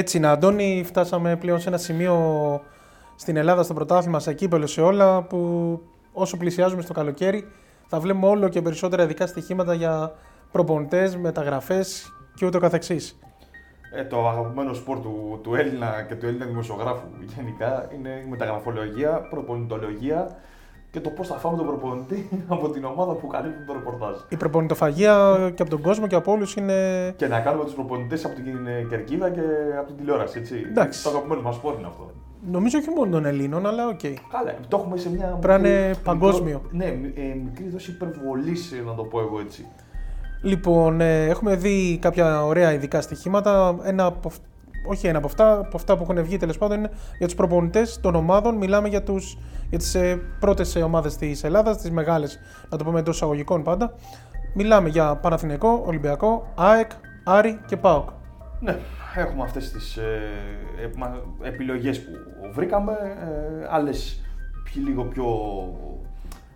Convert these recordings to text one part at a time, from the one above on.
Έτσι είναι, Αντώνη, φτάσαμε πλέον σε ένα σημείο στην Ελλάδα, στο πρωτάθλημα, σε κύπελο, σε όλα, που όσο πλησιάζουμε στο καλοκαίρι θα βλέπουμε όλο και περισσότερα ειδικά στοιχήματα για προπονητές, μεταγραφές και ούτω καθεξής. Ε, το αγαπημένο σπορ του, του Έλληνα και του Έλληνα δημοσιογράφου γενικά είναι η μεταγραφολογία, προπονητολογία και το πώς θα φάμε τον προπονητή από την ομάδα που καλύπτει το ρεπορτάζ. Η προπονητοφαγία και από τον κόσμο και από όλους είναι. Και να κάνουμε τους προπονητές από την κερκίδα και από την τηλεόραση. Έτσι. Εντάξει. Το αγαπημένο μας σπορ είναι αυτό. Νομίζω όχι μόνο των Ελλήνων, αλλά OK. Okay. Καλά, το έχουμε σε μια. Πρέπει να είναι παγκόσμιο. ναι, ε, μικρή δόση υπερβολής, να το πω εγώ έτσι. Λοιπόν, ε, έχουμε δει κάποια ωραία ειδικά στοιχήματα. Ένα από, όχι ένα από αυτά, από αυτά που έχουν βγει τέλος πάντων είναι για τους προπονητές των ομάδων. Μιλάμε για, τους, για τις ε, πρώτες ομάδες της Ελλάδας, τις μεγάλες, να το πούμε εντός εισαγωγικών πάντα. Μιλάμε για Παναθηναϊκό, Ολυμπιακό, ΑΕΚ, Άρη και ΠΑΟΚ. Ναι, έχουμε αυτές τις ε, επιλογές που βρήκαμε, ε, άλλες λίγο πιο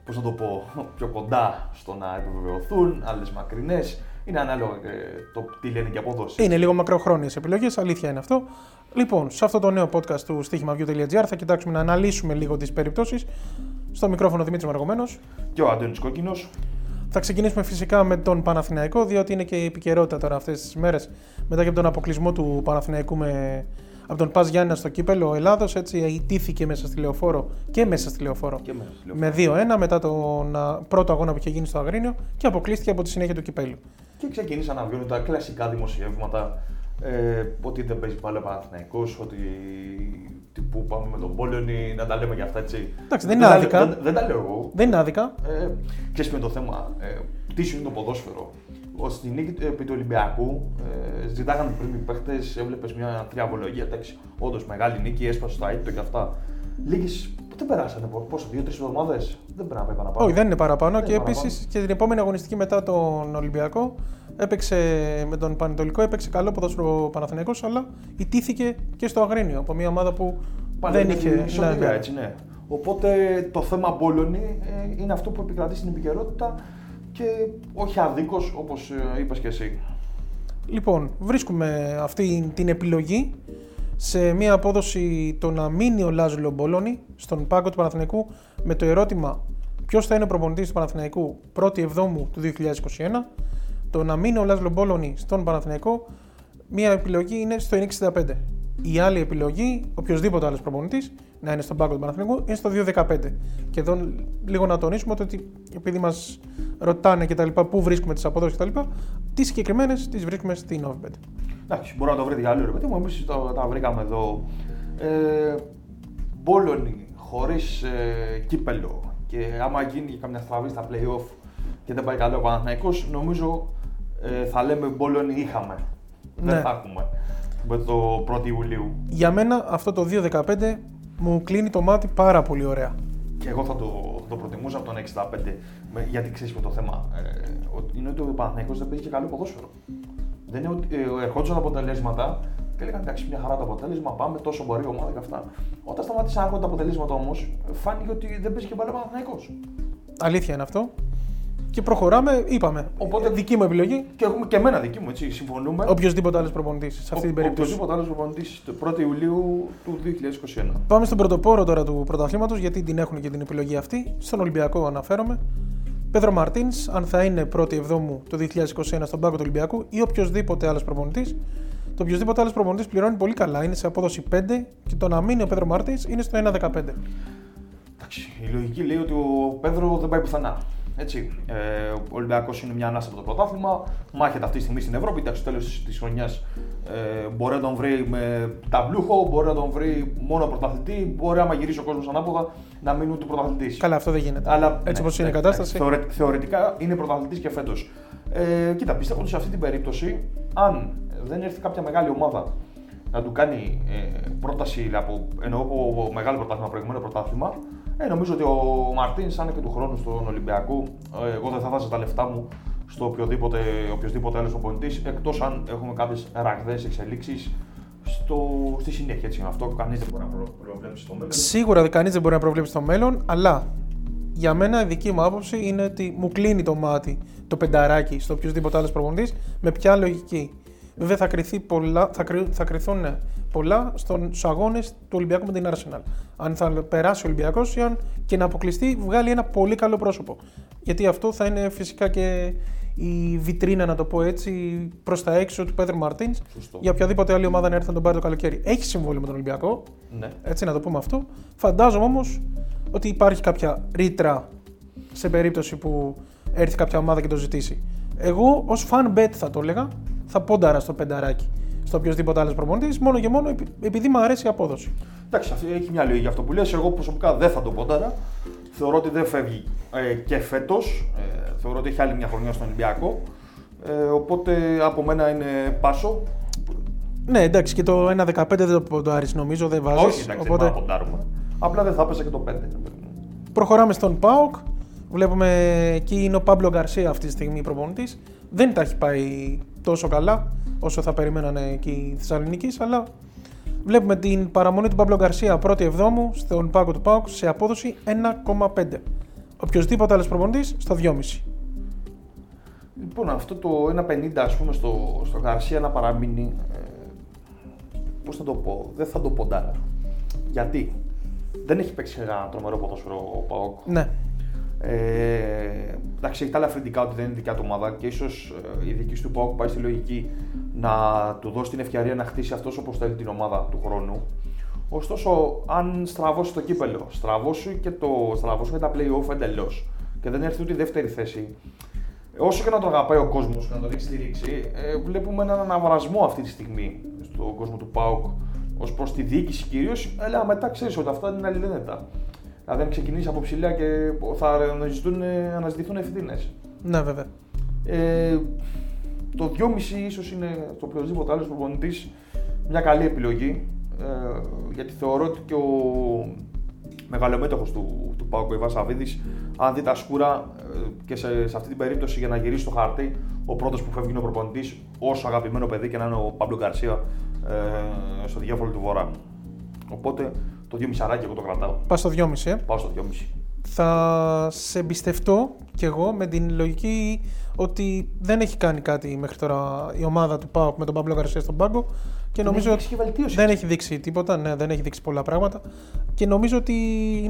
πώς να το πω, πιο κοντά στο να επιβεβαιωθούν, άλλες μακρινές. Είναι ανάλογα και το τι λένε και απόδοση. Είναι λίγο μακροχρόνιες επιλογές, αλήθεια είναι αυτό. Λοιπόν, σε αυτό το νέο podcast του στοίχημαβιού.gr θα κοιτάξουμε να αναλύσουμε λίγο τις περιπτώσεις. Στο μικρόφωνο Δημήτρης Μαργομένο. Και ο Αντώνης Κόκκινος. Θα ξεκινήσουμε φυσικά με τον Παναθηναϊκό, διότι είναι και η επικαιρότητα τώρα αυτές τις μέρες μετά και από τον αποκλεισμό του Παναθηναϊκού με από τον Πας Γιάννα στο κύπελο Ελλάδος. Έτσι ιτήθηκε μέσα στη λεωφόρο και μέσα στη λεωφόρο. Και μέσα στη με 2-1 μετά τον πρώτο αγώνα που είχε γίνει στο Αγρίνιο και αποκλείστηκε από τη συνέχεια του κυπέλου. Και ξεκίνησαν να βγαίνουν τα κλασικά δημοσιεύματα ε, ότι δεν παίζει πάλι ο Παναθυναϊκό, ότι τι που πάμε με τον Πόλωνη, να τα λέμε για αυτά έτσι. Εντάξει, δεν είναι άδικα. Δεν, δεν, τα λέω εγώ. Δεν είναι άδικα. Ε, Ξέρεις με το θέμα, ε, τι είναι το ποδόσφαιρο στη νίκη επί του Ολυμπιακού ε, ζητάγανε πριν οι παίχτες, έβλεπες μια τριαβολογία. Εντάξει, όντως μεγάλη νίκη, έσπασε στο αίτητο και αυτά. Λίγες. Δεν περάσανε πόσο, δύο-τρεις εβδομάδες; Δεν πρέπει να πάει παραπάνω. Όχι, δεν είναι παραπάνω. και επίσης και την επόμενη αγωνιστική μετά τον Ολυμπιακό έπαιξε με τον Πανετολικό, έπαιξε καλό ποδόσφαιρο Παναθηναϊκός, αλλά ιτήθηκε και στο Αγρίνιο από μια ομάδα που Πάλι δεν είχε. Ναι, έτσι, ναι. Οπότε το θέμα Μπόλωνη ε, είναι αυτό που επικρατεί στην επικαιρότητα και όχι αδίκως όπως ε, είπες και εσύ. Λοιπόν, βρίσκουμε αυτή την επιλογή σε μια απόδοση το να μείνει ο Λάζλο Μπολόνι στον πάγκο του Παναθηναϊκού με το ερώτημα ποιος θα είναι ο προπονητής του Παναθηναϊκού 1η Εβδόμου του 2021. Το να μείνει ο Λάζλο Μπόλωνη στον Παναθηναϊκό, μια επιλογή είναι στο 65. Η άλλη επιλογή, οποιοδήποτε άλλος προπονητής, να είναι στον πάγκο του Παναθηναϊκού, είναι στο 2-15. Και εδώ λίγο να τονίσουμε ότι επειδή μας ρωτάνε και τα λοιπά, πού βρίσκουμε τις αποδόσει κτλ., τις συγκεκριμένες τις βρίσκουμε στην Novibet. Εντάξει, μπορεί να το βρείτε για άλλο ρε παιδί μου, εμείς τα βρήκαμε εδώ. Ε, Μπόλονι χωρίς ε, κύπελο και άμα γίνει καμιά στραβή στα playoff και δεν πάει καλό ο Παναθηναϊκός, νομίζω ε, θα λέμε Μπόλονι είχαμε. Ναι. Δεν θα έχουμε με το 1 Ιουλίου. Για μένα αυτό το 2-15 μου κλείνει το μάτι πάρα πολύ ωραία. Και εγώ θα το, θα το προτιμούσα από τον 65. Γιατί ξέρεις με το θέμα. Ε, είναι ότι ο Παναθηναϊκός δεν παίζει και καλό ποδόσφαιρο. Δεν είναι ότι ε, ερχόντουσαν αποτελέσματα και έλεγαν εντάξει, μια χαρά το αποτέλεσμα, πάμε τόσο μπορεί η ομάδα και αυτά. Όταν σταμάτησαν να έρχονται τα αποτελέσματα όμως, φάνηκε ότι δεν παίζει και πάλι ο Παναθηναϊκός. Αλήθεια είναι αυτό. Και προχωράμε, είπαμε. Οπότε δική μου επιλογή. Και έχουμε και εμένα δική μου, έτσι. Συμφωνούμε. Οποιοδήποτε άλλος προπονητής σε αυτή την περίπτωση. Οποιοδήποτε άλλος προπονητής το 1 Ιουλίου του 2021. Πάμε στον πρωτοπόρο τώρα του πρωταθλήματος, γιατί την έχουν και την επιλογή αυτή. Στον Ολυμπιακό αναφέρομαι. Πέδρο Μαρτίνς, αν θα είναι 1η Εβδόμου του 2021 στον πάγκο του Ολυμπιακού ή οποιοδήποτε άλλος προπονητής. Το οποιοδήποτε άλλος προπονητής πληρώνει πολύ καλά. Είναι σε απόδοση 5 και το να μείνει ο Πέδρο Μαρτίνς είναι στο 1,15. Εντάξει, η λογική λέει ότι ο Πέδρο δεν πάει πουθενά. Έτσι. Ε, ο Ολυμπιακός είναι μια ανάσα από το πρωτάθλημα. Μάχεται αυτή τη στιγμή στην Ευρώπη. Εντάξει, στο τέλος τη χρονιάς ε, μπορεί να τον βρει με ταμπλούχο, μπορεί να τον βρει μόνο πρωταθλητή. Μπορεί, άμα γυρίσει ο κόσμος ανάποδα, να μείνει ούτε πρωταθλητής. Καλά, αυτό δεν γίνεται. Αλλά, Έτσι ναι, όπως είναι η ναι, κατάσταση. Ναι, θεωρητικά είναι πρωταθλητής και φέτος. Ε, κοίτα, πιστεύω ότι σε αυτή την περίπτωση, αν δεν έρθει κάποια μεγάλη ομάδα να του κάνει ε, πρόταση από, εννοώ από μεγάλο πρωτάθλημα, προηγούμενο πρωτάθλημα, ε, νομίζω ότι ο Μαρτίν, σαν και του χρόνου στον Ολυμπιακό, ε, εγώ δεν θα βάζω τα λεφτά μου στο οποιοδήποτε, οποιοδήποτε άλλος προπονητή, εκτός αν έχουμε κάποιες ραγδαίες εξελίξεις στο, στη συνέχεια. Έτσι, αυτό κανείς δεν μπορεί να προβλέψει στο μέλλον. Σίγουρα κανείς δεν μπορεί να προβλέψει στο μέλλον, αλλά για μένα η δική μου άποψη είναι ότι μου κλείνει το μάτι το πενταράκι στο οποιοδήποτε άλλος προπονητής με ποια λογική. Βέβαια θα, κρυθεί πολλά, θα, κρυ, θα κρυθούν πολλά στους αγώνες του Ολυμπιακού με την Arsenal. Αν θα περάσει ο Ολυμπιακός και να αποκλειστεί, βγάλει ένα πολύ καλό πρόσωπο. Γιατί αυτό θα είναι φυσικά και η βιτρίνα, να το πω έτσι, προς τα έξω του Πέτρου Μαρτίν για οποιαδήποτε άλλη ομάδα να έρθει να τον πάρει το καλοκαίρι. Έχει συμβόλαιο με τον Ολυμπιακό. Ναι. Έτσι να το πούμε αυτό. Φαντάζομαι όμως ότι υπάρχει κάποια ρήτρα σε περίπτωση που έρθει κάποια ομάδα και το ζητήσει. Εγώ ως fan bet θα το έλεγα, θα πόνταρα στο πενταράκι στο οποιοδήποτε άλλος προπονητής, μόνο και μόνο επειδή μου αρέσει η απόδοση. Εντάξει, αυτή έχει μια λογική αυτό που λες. Εγώ προσωπικά δεν θα το πόνταρα. Θεωρώ ότι δεν φεύγει ε, και φέτος. Ε, θεωρώ ότι έχει άλλη μια χρονιά στον Ολυμπιακό. Ε, οπότε από μένα είναι πάσο. Ναι, εντάξει, και το 1-15 δεν το ποντάρεις νομίζω, δεν βάζεις. Όχι, εντάξει, οπότε... δεν θα ποντάρουμε. Απλά δεν θα έπαιζε και το 5. Προχωράμε στον ΠΑΟΚ. Βλέπουμε εκεί είναι ο Πάμπλο Γκαρσία αυτή τη στιγμή προπονητής. Δεν τα έχει πάει τόσο καλά όσο θα περιμένανε εκεί οι Θεσσαλονίκη, αλλά βλέπουμε την παραμονή του Παύλο Γκαρσία πρώτη εβδόμου στον πάγκο του Πάουκ σε απόδοση 1,5. Οποιοδήποτε άλλος προπονητής στο 2,5. Λοιπόν, αυτό το 1,50 ας πούμε στο, στο Γκαρσία να παραμείνει, ε, πώς θα το πω, δεν θα το ποντάρα. Γιατί δεν έχει παίξει ένα τρομερό ποδόσφαιρο ο Πάοκ. Ναι. Ε, εντάξει, έχει τα ελαφρυντικά ότι δεν είναι δικιά του ομάδα και ίσως ε, η δική του Πάοκ πάει στη λογική να του δώσει την ευκαιρία να χτίσει αυτός όπως θέλει την ομάδα του χρόνου. Ωστόσο, αν στραβώσει το κύπελο, στραβώσει και το στραβώσει με τα playoff εντελώς και δεν έρθει ούτε η δεύτερη θέση, όσο και να το αγαπάει ο κόσμος και να το δείξει στηρίξη, ε, βλέπουμε έναν αναβρασμό αυτή τη στιγμή στον κόσμο του ΠΑΟΚ ως προς τη διοίκηση κυρίως, αλλά μετά ξέρεις ότι αυτά είναι αλληλένετα. Δηλαδή, αν ξεκινήσεις από ψηλά και θα αναζητηθούν ευθύνες. Ναι, βέβαια. Ε, το 2,5 ίσως είναι το οποιοδήποτε άλλος προπονητής μια καλή επιλογή. Ε, γιατί θεωρώ ότι και ο μεγαλομέτωχος του, του Πάουκ, ο Ιβάν Σαββίδης, αν δει τα σκούρα ε, και σε, σε αυτή την περίπτωση για να γυρίσει το χάρτη, ο πρώτος που φεύγει είναι ο προπονητής, όσο αγαπημένο παιδί και να είναι ο Παύλο Γκαρσία ε, στο διάφορο του Βορρά. Οπότε το 2,5 εγώ το κρατάω. Πας στο 2,5. Ε; Πάω στο 2,5. Θα σε εμπιστευτώ κι εγώ με την λογική ότι δεν έχει κάνει κάτι μέχρι τώρα η ομάδα του ΠΑΟΚ με τον Παύλο Γαρσία στον πάγκο. Και δεν νομίζω έχει ότι δεν έχει δείξει τίποτα, ναι, δεν έχει δείξει πολλά πράγματα. Και νομίζω ότι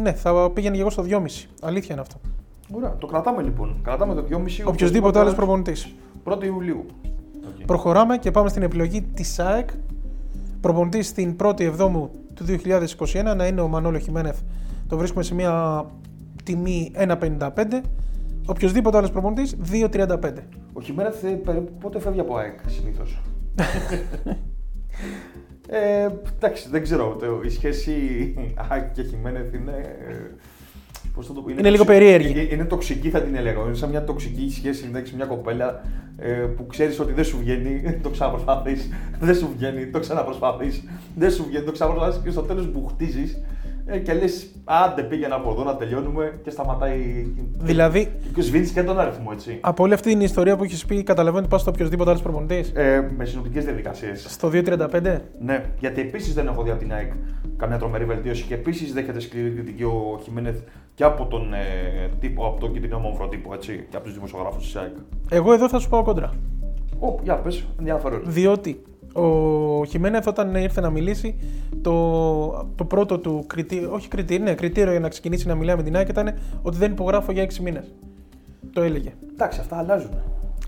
ναι, θα πήγαινε εγώ στο 2,5. Αλήθεια είναι αυτό. Ωραία, το κρατάμε λοιπόν. Κρατάμε το 2,5. Οποιοδήποτε άλλος προπονητής. 1η Ιουλίου. Okay. Προχωράμε και πάμε στην επιλογή της ΑΕΚ. Προπονητής στην 1η Εβδόμου του 2021 να είναι ο Μανώλο Χιμένεθ. Το βρίσκουμε σε μια τιμή 1,55. Οποιοδήποτε άλλος προπονητής 2,35. Ο Χιμένεθ ε, πότε φεύγει από ΑΕΚ συνήθως; ε, εντάξει, δεν ξέρω. Η σχέση ΑΕΚ και Χιμένεθ είναι. Ε, Πώς το είναι, είναι λίγο περίεργη. Είναι, είναι, τοξική, θα την έλεγα. Είναι σαν μια τοξική σχέση με μια κοπέλα ε, που ξέρεις ότι δεν σου βγαίνει, το ξαναπροσπαθείς. Δεν σου βγαίνει, το ξαναπροσπαθείς. Δεν σου βγαίνει, το ξαναπροσπαθείς και στο τέλος που χτίζει ε, και λες, άντε πήγαινε από εδώ να τελειώνουμε και σταματάει. Δηλαδή. Και σβήνει και τον αριθμό, έτσι. Από όλη αυτή την ιστορία που έχεις πει, καταλαβαίνω ότι πας στο οποιοδήποτε άλλος προπονητής. Ε, με συνοπτικές διαδικασίες. Στο 2.35. Ναι, γιατί επίσης δεν έχω δει από την ΑΕΚ καμιά τρομερή βελτίωση και επίσης δέχεται σκληρή κριτική ο Χιμένεθ και από τον ε, τύπο, από τον κίτρινο μόμφρο τύπο, έτσι, και από τους δημοσιογράφους της ΑΕΚ. Εγώ εδώ θα σου πάω κόντρα. Ω, για πες, ενδιαφέρον. Διότι ο Χιμένεθ όταν ήρθε να μιλήσει, το, το πρώτο του κριτήριο, όχι κριτήριο, ναι, κριτήριο για να ξεκινήσει να μιλάει με την ΑΕΚ ήταν ότι δεν υπογράφω για 6 μήνες. Το έλεγε. Εντάξει, αυτά αλλάζουν.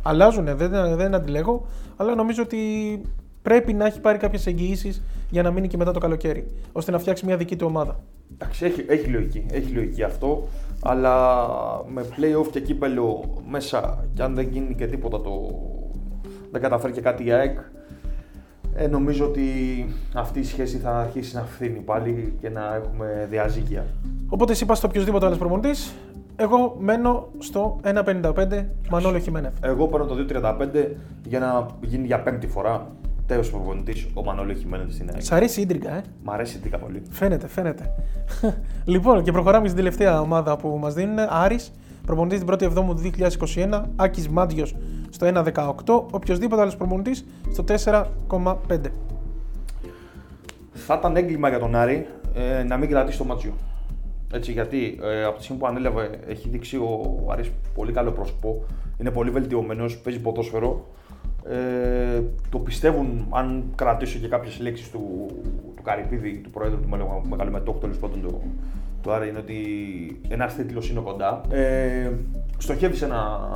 Αλλάζουν, δεν, δεν αντιλέγω, αλλά νομίζω ότι πρέπει να έχει πάρει κάποιες εγγυήσεις για να μείνει και μετά το καλοκαίρι, ώστε να φτιάξει μια δική του ομάδα. Εντάξει, έχει, έχει, λογική, έχει λογική αυτό, αλλά με playoff και κύπελο μέσα, και αν δεν γίνει και τίποτα το. δεν καταφέρει και κάτι η ΑΕΚ, ε, νομίζω ότι αυτή η σχέση θα αρχίσει να φθήνει πάλι και να έχουμε διαζύγια. Οπότε εσύ πας στο οποιοδήποτε άλλος προπονητής. Εγώ μένω στο 1,55 Μανώλο Χιμένεθ. Εγώ παίρνω το 2,35 για να γίνει για πέμπτη φορά τέλος προπονητής ο Μανώλο Χιμένεθ στην ΑΕΚ. Σ' αρέσει η ίντρικα, ε; Μ' αρέσει η ίντρικα πολύ. Φαίνεται, φαίνεται. λοιπόν, και προχωράμε στην τελευταία ομάδα που μας δίνουν. Άρης, προπονητής την 1η Εβδόμου του 2021. Άκης Μάντιος στο 1,18. Οποιοδήποτε άλλος προπονητής στο 4,5. Θα ήταν έγκλημα για τον Άρη ε, να μην κρατήσει το Μάτσιο. Έτσι, γιατί ε, από τη στιγμή που ανέλαβε έχει δείξει ο Άρης πολύ καλό πρόσωπο. Είναι πολύ βελτιωμένος, παίζει ποδόσφαιρο. Ε, το πιστεύουν, αν κρατήσω και κάποιες λέξεις του, του Καρυπίδη, του Προέδρου του Μεγάλου Μετόχου, τέλος πάντων του, του Άρα, είναι ότι ένα τίτλο είναι κοντά. Ε, στοχεύεις σε ένα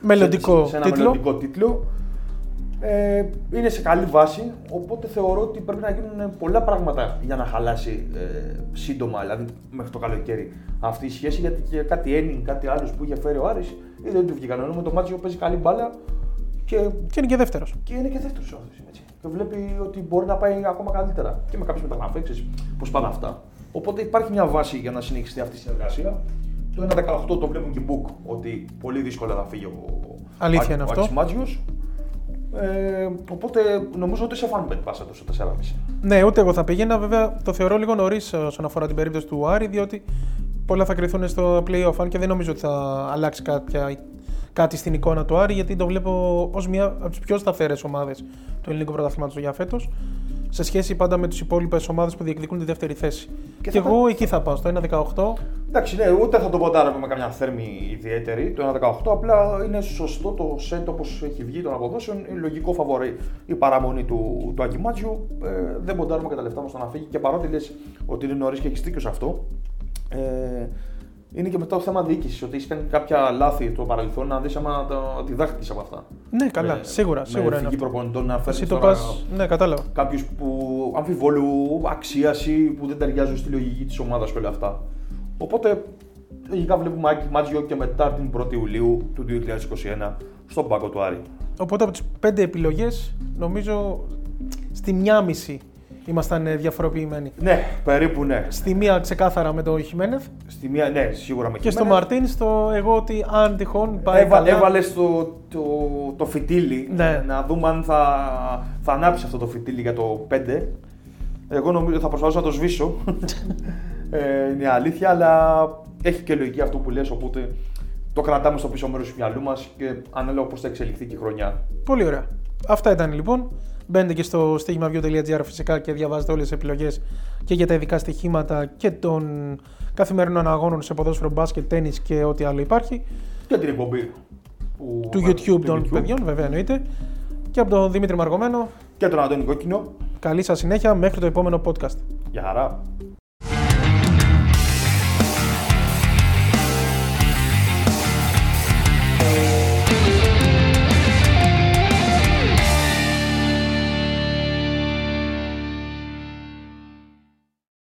Μελλοντικό σε, σε ένα τίτλο. μελλοντικό τίτλο. Ε, είναι σε καλή βάση, οπότε θεωρώ ότι πρέπει να γίνουν πολλά πράγματα για να χαλάσει ε, σύντομα, δηλαδή μέχρι το καλοκαίρι αυτή η σχέση. Γιατί και κάτι έννοια, κάτι άλλος που είχε φέρει ο Άρης, είδε ότι του βγήκαν. Ενώ με το Μάτσιο παίζει καλή μπάλα και, Και είναι και δεύτερος. και είναι και δεύτερος ο Άρης, έτσι. Και βλέπει ότι μπορεί να πάει ακόμα καλύτερα. Και με κάποιε μεταγραφέ, πώς πάνε αυτά. Οπότε υπάρχει μια βάση για να συνεχιστεί αυτή η συνεργασία. Το 1-18 το βλέπουν και book ότι πολύ δύσκολα θα φύγει ο, Αλήθεια είναι ο αυτό. Άκης Μάτζιος. Ε, οπότε νομίζω ότι σε φάνηκε πάσα το στο 4,5. Ναι, ούτε εγώ θα πήγαινα. Βέβαια, το θεωρώ λίγο νωρίς όσον αφορά την περίπτωση του Άρη, διότι πολλά θα κρυθούν στο playoff. Αν και δεν νομίζω ότι θα αλλάξει κάποια, κάτι στην εικόνα του Άρη, γιατί το βλέπω ως μια από τις πιο σταθερές ομάδες του ελληνικού πρωταθλήματος για φέτος. Σε σχέση πάντα με τις υπόλοιπες ομάδες που διεκδικούν τη δεύτερη θέση. Και, Και θα εγώ εκεί θα πάω, στο 1-18. Εντάξει, ναι, ούτε θα το ποντάρω με καμιά θέρμη ιδιαίτερη το 1,18. Απλά είναι σωστό το σετ όπως έχει βγει των αποδόσεων. Είναι λογικό φαβορή η παραμονή του, του Άκη Μάτζιου. Ε, δεν ποντάρουμε και τα λεφτά μας στο να φύγει. Και παρότι λες ότι είναι νωρίς και έχεις δίκιο σε αυτό, ε, είναι και μετά το θέμα διοίκησης. Ότι έχεις κάνει κάποια λάθη το παρελθόν να δεις άμα το- διδάχτηκες από αυτά. Ναι, καλά, Με- σίγουρα. σίγουρα με είναι φυγή αυτό. προπονητών να φέρεις Εσύ το πας, ναι, κατάλαβα. κάποιους που αμφιβολού αξίαση, που δεν ταιριάζουν στη λογική της ομάδας και όλα αυτά. Οπότε λογικά βλέπουμε Άκη Μάτζιο και μετά την 1η Ιουλίου του 2021 στον πάγκο του Άρη. Οπότε από τις πέντε επιλογές, νομίζω στη μία μισή ήμασταν ε, διαφοροποιημένοι. Ναι, περίπου ναι. Στη μία ξεκάθαρα με τον Χιμένεθ Στη μία, ναι, σίγουρα με και στο Χιμένεθ. Μαρτίν στο εγώ ότι αν τυχόν πάει Έβα, καλά. Έβαλες το, το, το φιτίλι Ναι. να δούμε αν θα, θα ανάψει αυτό το φιτίλι για το 5. Εγώ νομίζω θα προσπαθήσω να το σβήσω. ε, είναι αλήθεια, αλλά έχει και λογική αυτό που λες, οπότε το κρατάμε στο πίσω μέρος του μυαλού μας και ανάλογα πώς θα εξελιχθεί και η χρονιά. Πολύ ωραία. Αυτά ήταν λοιπόν. Μπαίνετε και στο στοίχημα.gr φυσικά και διαβάζετε όλες τις επιλογές και για τα ειδικά στοιχήματα και των καθημερινών αγώνων σε ποδόσφαιρο, μπάσκετ, τέννις και ό,τι άλλο υπάρχει. Και την εκπομπή που- Του YouTube των παιδιών, βέβαια εννοείται. Και από τον Δημήτρη Μαργομένο, Και τον Αντώνη Κόκκινο. καλή σας συνέχεια μέχρι το επόμενο podcast. Γεια χαρά.